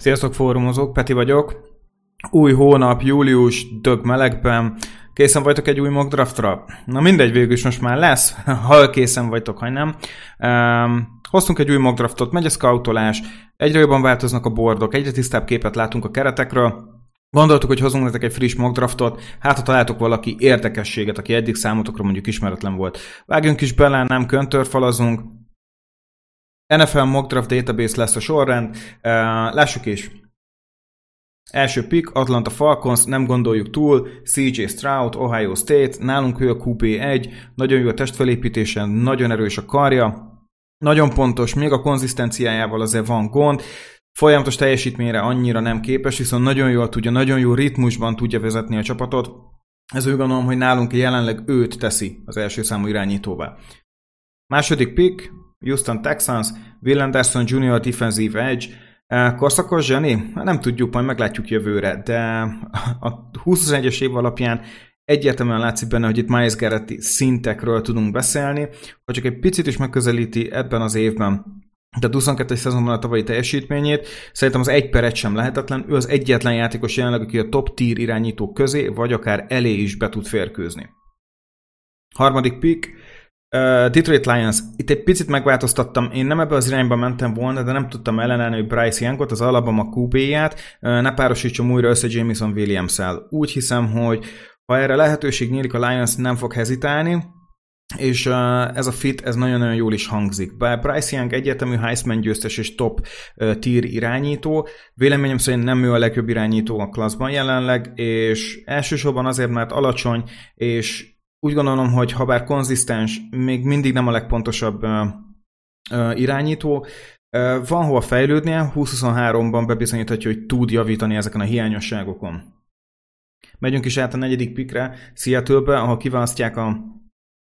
Sziasztok fórumozók, Peti vagyok. Új hónap, július, dög melegben. Készen vagytok egy új mock draftra? Na mindegy, végül is most már lesz, ha készen vagytok, ha nem. Um, hoztunk egy új mock draftot, megy a scoutolás, egyre jobban változnak a bordok, egyre tisztább képet látunk a keretekről, Gondoltuk, hogy hozunk nektek egy friss mock draftot, hát ha találtok valaki érdekességet, aki eddig számotokra mondjuk ismeretlen volt. Vágjunk is bele, nem köntörfalazunk, NFL Mock Draft Database lesz a sorrend. Lássuk is. Első pick, Atlanta Falcons, nem gondoljuk túl, CJ Stroud, Ohio State, nálunk ő a QB1, nagyon jó a testfelépítése, nagyon erős a karja, nagyon pontos, még a konzisztenciájával azért van gond, folyamatos teljesítményre annyira nem képes, viszont nagyon jól tudja, nagyon jó ritmusban tudja vezetni a csapatot. Ez úgy gondolom, hogy nálunk jelenleg őt teszi az első számú irányítóvá. Második pick, Houston Texans, Will Anderson Jr. Defensive Edge, Korszakos zseni? Nem tudjuk, majd meglátjuk jövőre, de a 21-es év alapján egyértelműen látszik benne, hogy itt Miles Garrett szintekről tudunk beszélni, ha csak egy picit is megközelíti ebben az évben de a 22 szezonban a tavalyi teljesítményét, szerintem az egy per sem lehetetlen, ő az egyetlen játékos jelenleg, aki a top tier irányítók közé, vagy akár elé is be tud férkőzni. Harmadik pick, Detroit Lions. Itt egy picit megváltoztattam. Én nem ebbe az irányba mentem volna, de nem tudtam ellenállni, hogy Bryce Youngot, az Alabama QB-ját, ne párosítsam újra össze Jameson Williams-el. Úgy hiszem, hogy ha erre lehetőség nyílik, a Lions nem fog hezitálni, és ez a fit, ez nagyon-nagyon jól is hangzik. Bár Bryce Young egyértelmű Heisman győztes és top tier irányító, véleményem szerint nem ő a legjobb irányító a klasszban jelenleg, és elsősorban azért, mert alacsony, és úgy gondolom, hogy ha bár konzisztens, még mindig nem a legpontosabb irányító, uh, van hova fejlődnie, 2023-ban bebizonyíthatja, hogy tud javítani ezeken a hiányosságokon. Megyünk is át a negyedik pikre, Seattle-be, ahol kiválasztják a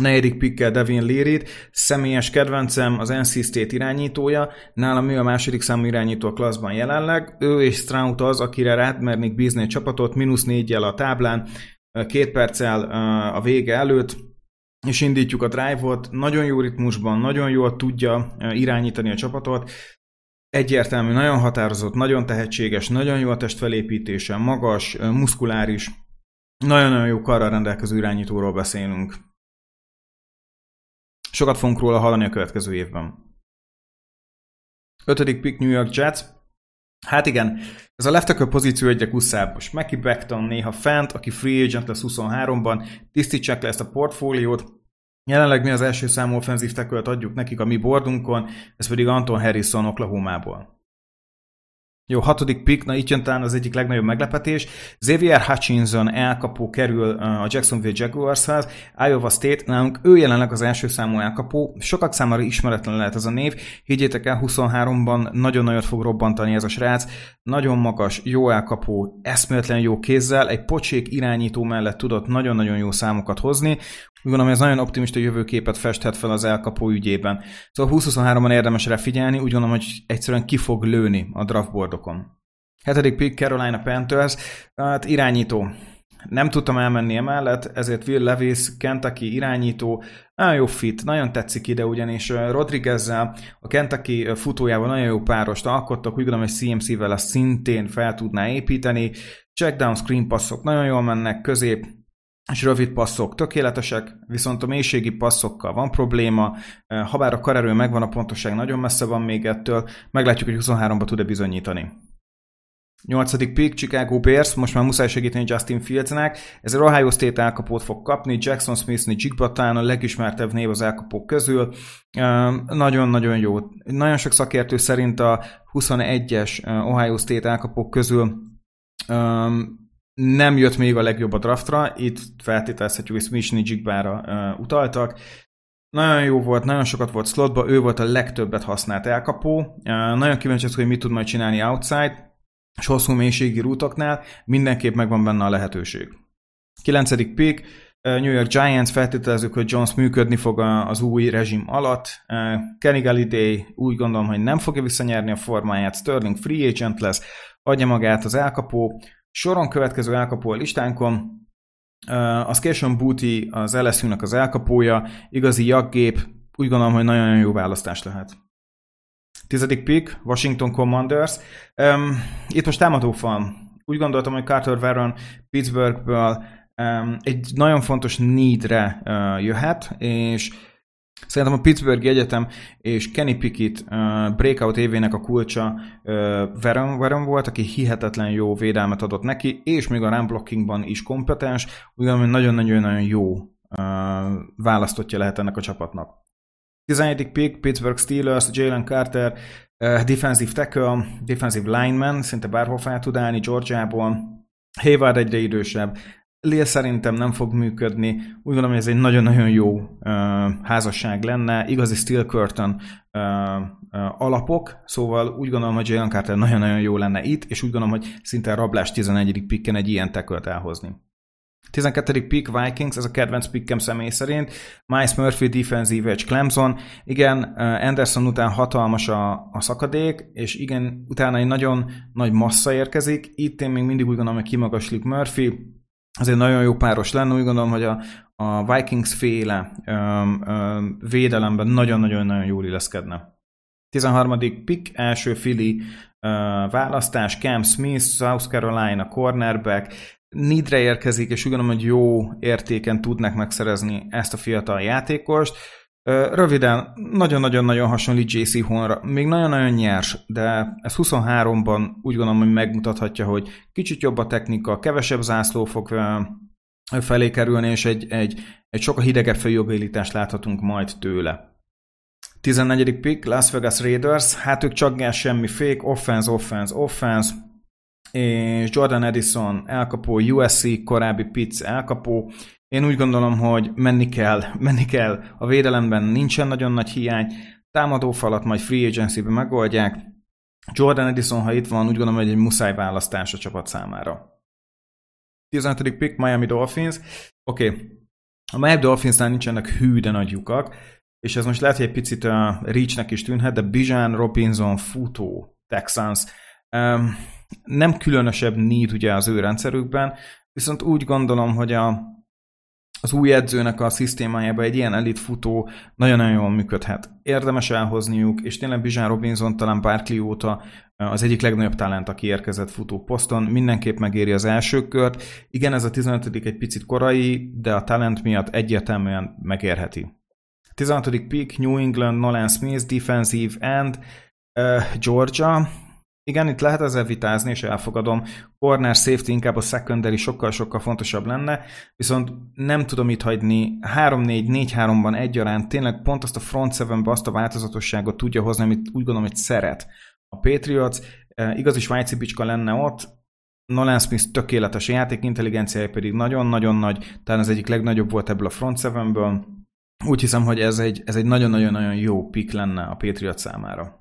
negyedik pikkel Devin Leary-t, személyes kedvencem, az NC State irányítója, nálam ő a második számú irányító a klasszban jelenleg, ő és Stroud az, akire rátmernék bízni a csapatot, mínusz négyel a táblán, két perccel a vége előtt, és indítjuk a drive-ot, nagyon jó ritmusban, nagyon jól tudja irányítani a csapatot, egyértelmű, nagyon határozott, nagyon tehetséges, nagyon jó a testfelépítése, magas, muszkuláris, nagyon-nagyon jó karral rendelkező irányítóról beszélünk. Sokat fogunk róla hallani a következő évben. Ötödik pick New York Jets. Hát igen, ez a left tackle pozíció egyre kusszább. Most Mackie Beckton néha fent, aki free agent lesz 23-ban, tisztítsák le ezt a portfóliót. Jelenleg mi az első számú offenzív tackle adjuk nekik a mi bordunkon, ez pedig Anton Harrison Oklahomából. Jó, hatodik pick, na itt jön talán az egyik legnagyobb meglepetés. Xavier Hutchinson elkapó kerül a Jacksonville Jaguarshoz, Iowa State, nálunk ő jelenleg az első számú elkapó, sokak számára ismeretlen lehet ez a név, higgyétek el, 23-ban nagyon nagyot fog robbantani ez a srác, nagyon magas, jó elkapó, eszméletlen jó kézzel, egy pocsék irányító mellett tudott nagyon-nagyon jó számokat hozni, úgy gondolom, ez nagyon optimista jövőképet festhet fel az elkapó ügyében. Szóval 2023-ban érdemes rá figyelni, úgy gondolom, hogy egyszerűen ki fog lőni a draftboardokon. Hetedik pick Carolina Panthers, hát irányító. Nem tudtam elmenni emellett, ezért Will Levis, Kentucky irányító, nagyon jó fit, nagyon tetszik ide, ugyanis Rodriguezzel, a Kentucky futójával nagyon jó párost alkottak, úgy gondolom, hogy CMC-vel ezt szintén fel tudná építeni. Checkdown screen passzok nagyon jól mennek, közép, és rövid passzok tökéletesek, viszont a mélységi passzokkal van probléma, habár a karerő megvan, a pontosság nagyon messze van még ettől, meglátjuk, hogy 23-ba tud-e bizonyítani. Nyolcadik pick, Chicago Bears, most már muszáj segíteni Justin Fieldsnek, ez a Ohio State elkapót fog kapni, Jackson Smith, Jigba talán a legismertebb név az elkapók közül, nagyon-nagyon jó. Nagyon sok szakértő szerint a 21-es Ohio State elkapók közül nem jött még a legjobb a draftra, itt feltételezhetjük, hogy Smith Jigbára uh, utaltak. Nagyon jó volt, nagyon sokat volt slotba, ő volt a legtöbbet használt elkapó. Uh, nagyon kíváncsi hogy mit tud majd csinálni outside, és hosszú mélységi rútoknál, mindenképp megvan benne a lehetőség. 9. pick, New York Giants feltételezzük, hogy Jones működni fog az új rezsim alatt. Kenny Galladay úgy gondolom, hogy nem fogja visszanyerni a formáját, Sterling free agent lesz, adja magát az elkapó, Soron következő elkapó a listánkon, az Cation Booty az LSU-nak az elkapója, igazi jaggép, úgy gondolom, hogy nagyon-nagyon jó választás lehet. Tizedik pick, Washington Commanders. Um, itt most támadófal. Úgy gondoltam, hogy Carter Veron Pittsburghből um, egy nagyon fontos needre uh, jöhet, és Szerintem a Pittsburghi Egyetem és Kenny Pickett uh, breakout évének a kulcsa uh, Veron, Veron volt, aki hihetetlen jó védelmet adott neki, és még a run blockingban is kompetens, ugyanúgy nagyon-nagyon-nagyon jó uh, választottja lehet ennek a csapatnak. 11. pick, Pittsburgh Steelers, Jalen Carter, uh, defensive tackle, defensive lineman, szinte bárhol fel tud állni Georgiából. Hayward egyre idősebb, Lil szerintem nem fog működni. Úgy gondolom, hogy ez egy nagyon-nagyon jó uh, házasság lenne. Igazi Steel Curtain uh, uh, alapok, szóval úgy gondolom, hogy Jalen Carter nagyon-nagyon jó lenne itt, és úgy gondolom, hogy szinte rablás 11. picken egy ilyen tekölt elhozni. 12. pick Vikings, ez a kedvenc pickem személy szerint. Miles Murphy, defensive edge Clemson. Igen, Anderson után hatalmas a, a szakadék, és igen, utána egy nagyon nagy massza érkezik. Itt én még mindig úgy gondolom, hogy kimagaslik Murphy, az egy nagyon jó páros lenne, úgy gondolom, hogy a, a Vikings féle öm, öm, védelemben nagyon-nagyon-nagyon jól illeszkedne. 13. pick, első fili választás, Cam Smith, South Carolina, cornerback, Nidre érkezik, és úgy gondolom, hogy jó értéken tudnak megszerezni ezt a fiatal játékost. Röviden, nagyon-nagyon-nagyon hasonlít JC Honra. Még nagyon-nagyon nyers, de ez 23-ban úgy gondolom, hogy megmutathatja, hogy kicsit jobb a technika, kevesebb zászló fog felé kerülni, és egy, egy, egy sokkal hidegebb fejjogélítást láthatunk majd tőle. 14. pick, Las Vegas Raiders, hát ők csak gáz, semmi fék, offense, offense, offense, és Jordan Edison elkapó, USC korábbi Pitts elkapó, én úgy gondolom, hogy menni kell, menni kell. A védelemben nincsen nagyon nagy hiány, támadó falat majd free agency-be megoldják. Jordan Edison, ha itt van, úgy gondolom, hogy egy muszáj választás a csapat számára. 15. pick, Miami Dolphins. Oké, okay. a Miami Dolphinsnál nincsenek hű, de nagy lyukak, és ez most lehet, hogy egy picit a reachnek is tűnhet, de Bijan Robinson futó Texans. Um, nem különösebb need ugye az ő rendszerükben, viszont úgy gondolom, hogy a az új edzőnek a szisztémájában egy ilyen elit futó nagyon-nagyon jól működhet. Érdemes elhozniuk, és tényleg Bizsán Robinson talán Barkley óta az egyik legnagyobb talent, aki érkezett futó poszton, mindenképp megéri az első kört. Igen, ez a 15 egy picit korai, de a talent miatt egyértelműen megérheti. 16. pick, New England, Nolan Smith, defensive end, uh, Georgia, igen, itt lehet ezzel vitázni, és elfogadom. Corner safety inkább a secondary sokkal-sokkal fontosabb lenne, viszont nem tudom itt hagyni 3-4-4-3-ban egyaránt tényleg pont azt a front seven azt a változatosságot tudja hozni, amit úgy gondolom, hogy szeret. A Patriots eh, igazi svájci bicska lenne ott, Nolan Smith tökéletes a játék intelligenciája pedig nagyon-nagyon nagy, talán az egyik legnagyobb volt ebből a front sevenből. Úgy hiszem, hogy ez egy, ez egy nagyon-nagyon-nagyon jó pick lenne a Patriot számára.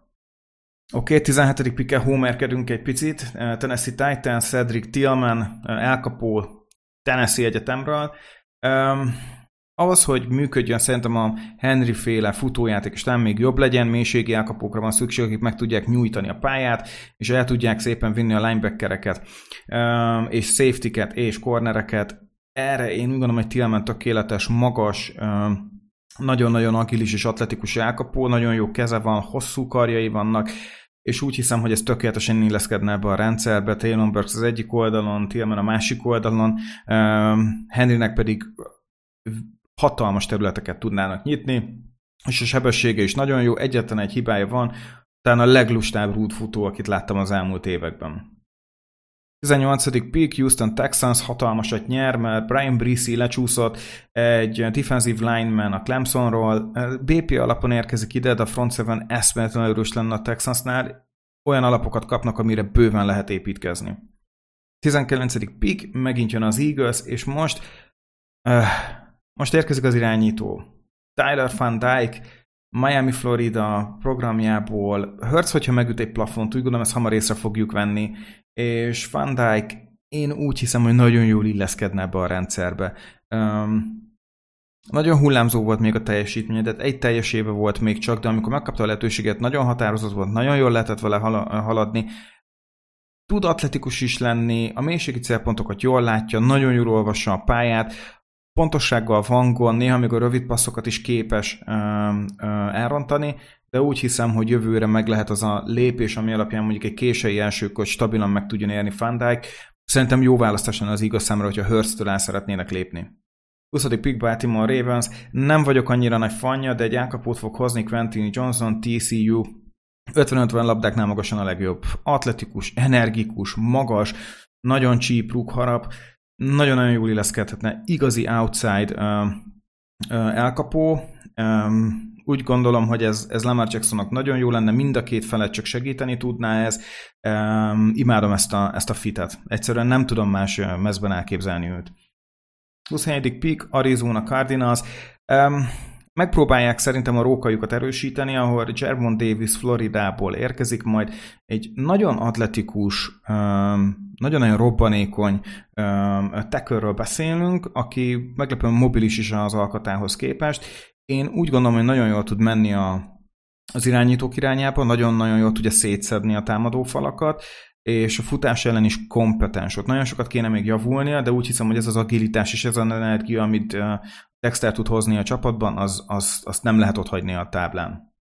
Oké, okay, 17. pike homerkedünk egy picit. Eh, Tennessee Titans, Cedric Tillman, eh, elkapó Tennessee Egyetemről. Um, ahhoz, hogy működjön, szerintem a Henry féle futójáték és talán még jobb legyen, mélységi elkapókra van szükség, akik meg tudják nyújtani a pályát, és el tudják szépen vinni a linebackereket, um, és safety-ket, és cornereket. Erre én úgy gondolom, hogy Tillman tökéletes, magas, um, nagyon-nagyon agilis és atletikus elkapó, nagyon jó keze van, hosszú karjai vannak, és úgy hiszem, hogy ez tökéletesen illeszkedne ebbe a rendszerbe. Taylor Burks az egyik oldalon, Tillman a másik oldalon, um, Henrynek pedig hatalmas területeket tudnának nyitni, és a sebessége is nagyon jó, egyetlen egy hibája van, talán a leglustább rúdfutó, akit láttam az elmúlt években. 18. pick, Houston Texans hatalmasat nyer, mert Brian Breesy lecsúszott, egy defensive lineman a Clemsonról, BP alapon érkezik ide, de a front seven eszméletlenül erős lenne a Texansnál, olyan alapokat kapnak, amire bőven lehet építkezni. 19. pick, megint jön az Eagles, és most uh, most érkezik az irányító. Tyler Van Dyke, Miami, Florida programjából. Hurts, hogyha megüt egy plafont, úgy gondolom, ezt hamar észre fogjuk venni, és Van Dijk én úgy hiszem, hogy nagyon jól illeszkedne ebbe a rendszerbe. Um, nagyon hullámzó volt még a teljesítménye, de egy teljes éve volt még csak, de amikor megkapta a lehetőséget, nagyon határozott volt, nagyon jól lehetett vele haladni. Tud atletikus is lenni, a mélységi célpontokat jól látja, nagyon jól olvassa a pályát, pontossággal van gond, néha még a rövid passzokat is képes elrontani, de úgy hiszem, hogy jövőre meg lehet az a lépés, ami alapján mondjuk egy késői elsőkor stabilan meg tudjon érni Van. Szerintem jó választás lenne az igaz számra, hogyha Hurst-től el szeretnének lépni. 20. pick Baltimore Ravens. Nem vagyok annyira nagy fanja, de egy elkapót fog hozni Quentin Johnson, TCU. 50-50 labdáknál magasan a legjobb. Atletikus, energikus, magas, nagyon csíp, rúgharap. Nagyon-nagyon jól illeszkedhetne. Igazi outside uh, uh, elkapó. Um, úgy gondolom, hogy ez, ez Lamar Jacksonnak nagyon jó lenne, mind a két felet csak segíteni tudná ez. Um, imádom ezt a, ezt a fitet. Egyszerűen nem tudom más mezben elképzelni őt. 27. pick, Arizona Cardinals. Um, megpróbálják szerintem a rókajukat erősíteni, ahol Jermon Davis Floridából érkezik, majd egy nagyon atletikus, nagyon-nagyon robbanékony tekörről beszélünk, aki meglepően mobilis is az alkatához képest. Én úgy gondolom, hogy nagyon jól tud menni a, az irányítók irányába, nagyon-nagyon jól tudja szétszedni a támadó falakat, és a futás ellen is kompetens. Ott nagyon sokat kéne még javulnia, de úgy hiszem, hogy ez az agilitás és ez az energia, amit Dexter tud hozni a csapatban, az, az, azt nem lehet ott hagyni a táblán.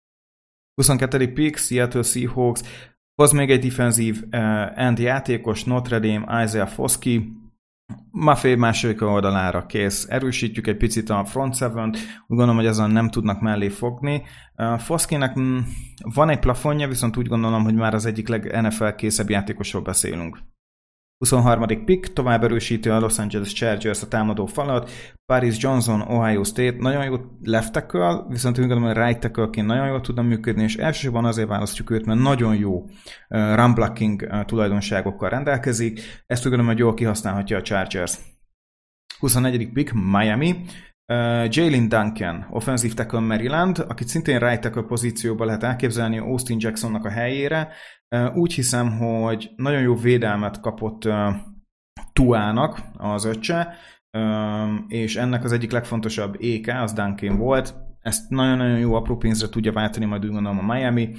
22. pick, Seattle Seahawks, hoz még egy defensív uh, end játékos, Notre Dame, Isaiah Foskey, Maffei második oldalára kész. Erősítjük egy picit a front seven Úgy gondolom, hogy ezen nem tudnak mellé fogni. Uh, Foszkének mm, van egy plafonja, viszont úgy gondolom, hogy már az egyik leg NFL készebb játékosról beszélünk. 23. pick, tovább erősíti a Los Angeles Chargers a támadó falat, Paris Johnson, Ohio State, nagyon jó left tackle, viszont úgy gondolom, hogy right tackle nagyon jól tudna működni, és elsősorban azért választjuk őt, mert nagyon jó run blocking tulajdonságokkal rendelkezik, ezt úgy gondolom, hogy jól kihasználhatja a Chargers. 24. pick, Miami, Uh, Jalen Duncan, offensive tackle Maryland, akit szintén right tackle pozícióba lehet elképzelni Austin Jacksonnak a helyére. Úgy hiszem, hogy nagyon jó védelmet kapott Tuának az öccse, és ennek az egyik legfontosabb éke az Duncan volt. Ezt nagyon-nagyon jó apró pénzre tudja váltani majd úgy gondolom a Miami.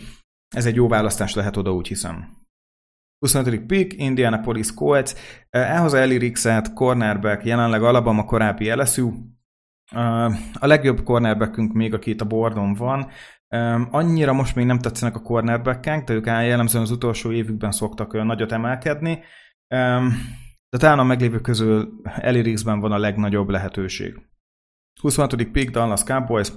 Ez egy jó választás lehet oda, úgy hiszem. 25. pick, Indianapolis Colts, elhozza Eli Rixet, cornerback, jelenleg Alabama korábbi LSU, a legjobb cornerbackünk még, aki itt a bordon van, annyira most még nem tetszenek a cornerbackek, de ők jellemzően az utolsó évükben szoktak olyan nagyot emelkedni, de talán a meglévő közül Elirixben van a legnagyobb lehetőség. 26. pick Dallas Cowboys,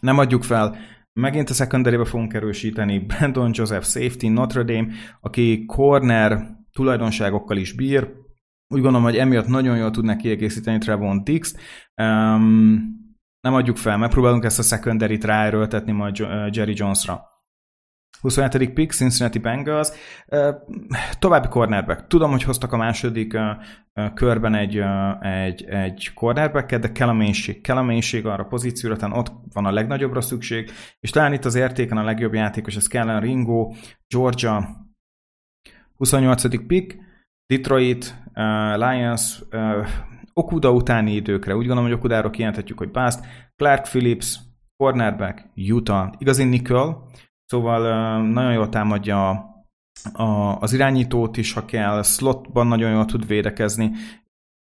nem adjuk fel, megint a secondary fogunk erősíteni, Brandon Joseph Safety, Notre Dame, aki corner tulajdonságokkal is bír, úgy gondolom, hogy emiatt nagyon jól tudnak kiegészíteni Trevon Dix. Um, nem adjuk fel, megpróbálunk ezt a secondary-t ráerőltetni majd Jerry Jonesra. 27. pick, Cincinnati Bengals. További cornerback. Tudom, hogy hoztak a második körben egy, egy, egy cornerbacket, de kell a mélység. Kell a mélység arra a pozícióra, tehát ott van a legnagyobbra szükség, és talán itt az értéken a legjobb játékos, ez Kellen Ringo, Georgia. 28. pick, Detroit, Lions, Okuda utáni időkre. Úgy gondolom, hogy Okudáról kijelenthetjük, hogy bust. Clark Phillips, cornerback, Utah, igazi nickel, szóval nagyon jól támadja a, a, az irányítót is, ha kell, slotban nagyon jól tud védekezni.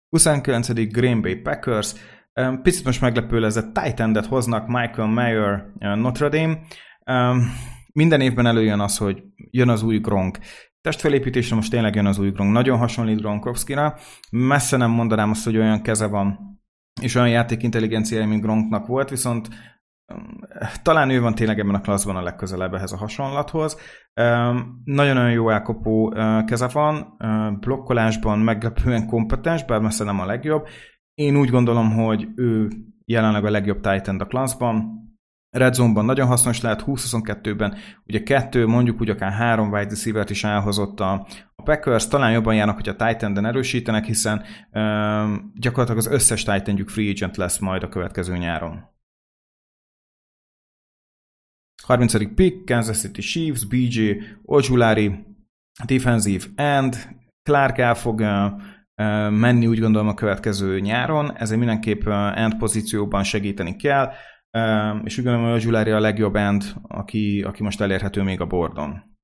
29. Green Bay Packers, picit most meglepő lesz, a Titan-et hoznak Michael Mayer Notre Dame. Minden évben előjön az, hogy jön az új Gronk. Testfelépítésre most tényleg jön az új Gronk. Nagyon hasonlít Gronkowski-ra. Messze nem mondanám azt, hogy olyan keze van, és olyan játékintelligenciája, mint Gronknak volt, viszont talán ő van tényleg ebben a klasszban a legközelebb ehhez a hasonlathoz. Nagyon-nagyon jó elkopó keze van, blokkolásban meglepően kompetens, bár messze nem a legjobb. Én úgy gondolom, hogy ő jelenleg a legjobb Titan a klasszban, Red Zone-ban nagyon hasznos lehet, 20-22-ben ugye kettő, mondjuk úgy akár három wide receiver is elhozott a, a Packers, talán jobban járnak, hogy a Titan-den erősítenek, hiszen um, gyakorlatilag az összes titan free agent lesz majd a következő nyáron. 30. pick, Kansas City Chiefs, BJ, Ojulari, defensive end, Clark el fog menni úgy gondolom a következő nyáron, ezért mindenképp end pozícióban segíteni kell és úgy gondolom, hogy a Giuliari a legjobb end, aki, aki most elérhető még a bordon.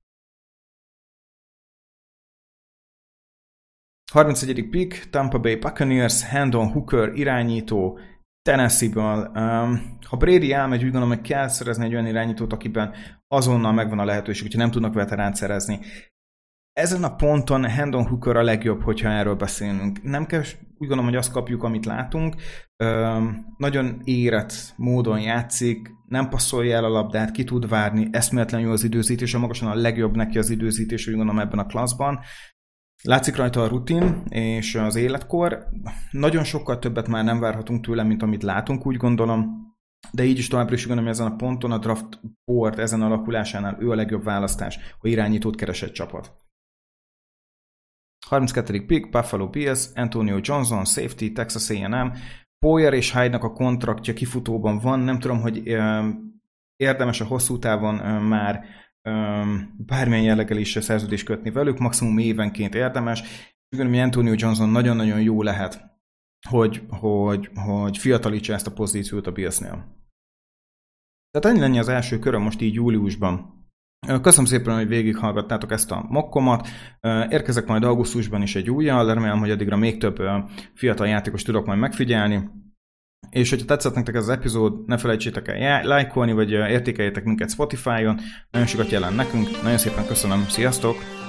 31. pick, Tampa Bay Buccaneers, Hendon Hooker irányító, Tennessee-ből. Um, ha Brady elmegy, úgy gondolom, hogy kell szerezni egy olyan irányítót, akiben azonnal megvan a lehetőség, hogyha nem tudnak veteránt szerezni. Ezen a ponton Hendon Hooker a legjobb, hogyha erről beszélünk. Nem kell, úgy gondolom, hogy azt kapjuk, amit látunk. Um, nagyon érett módon játszik, nem passzolja el a labdát, ki tud várni, jó az időzítés, a magasan a legjobb neki az időzítés, úgy gondolom ebben a klaszban. Látszik rajta a rutin és az életkor. Nagyon sokkal többet már nem várhatunk tőle, mint amit látunk, úgy gondolom. De így is továbbra is gondolom, ezen a ponton a draft board ezen alakulásánál ő a legjobb választás, ha irányítót keresett csapat. 32. pick, Buffalo Bills, Antonio Johnson, safety, Texas A&M. Poyer és Hyde-nak a kontraktja kifutóban van, nem tudom, hogy érdemes a hosszú távon már bármilyen jelleggel is szerződést kötni velük, maximum évenként érdemes. Gondolom, hogy Antonio Johnson nagyon-nagyon jó lehet, hogy, hogy, hogy fiatalítsa ezt a pozíciót a Billsnél. Tehát ennyi lenne az első köröm most így júliusban. Köszönöm szépen, hogy végighallgattátok ezt a mokkomat. Érkezek majd augusztusban is egy újjal, remélem, hogy addigra még több fiatal játékos tudok majd megfigyelni. És hogyha tetszett nektek ez az epizód, ne felejtsétek el lájkolni, vagy értékeljétek minket Spotify-on. Nagyon sokat jelent nekünk. Nagyon szépen köszönöm. Sziasztok!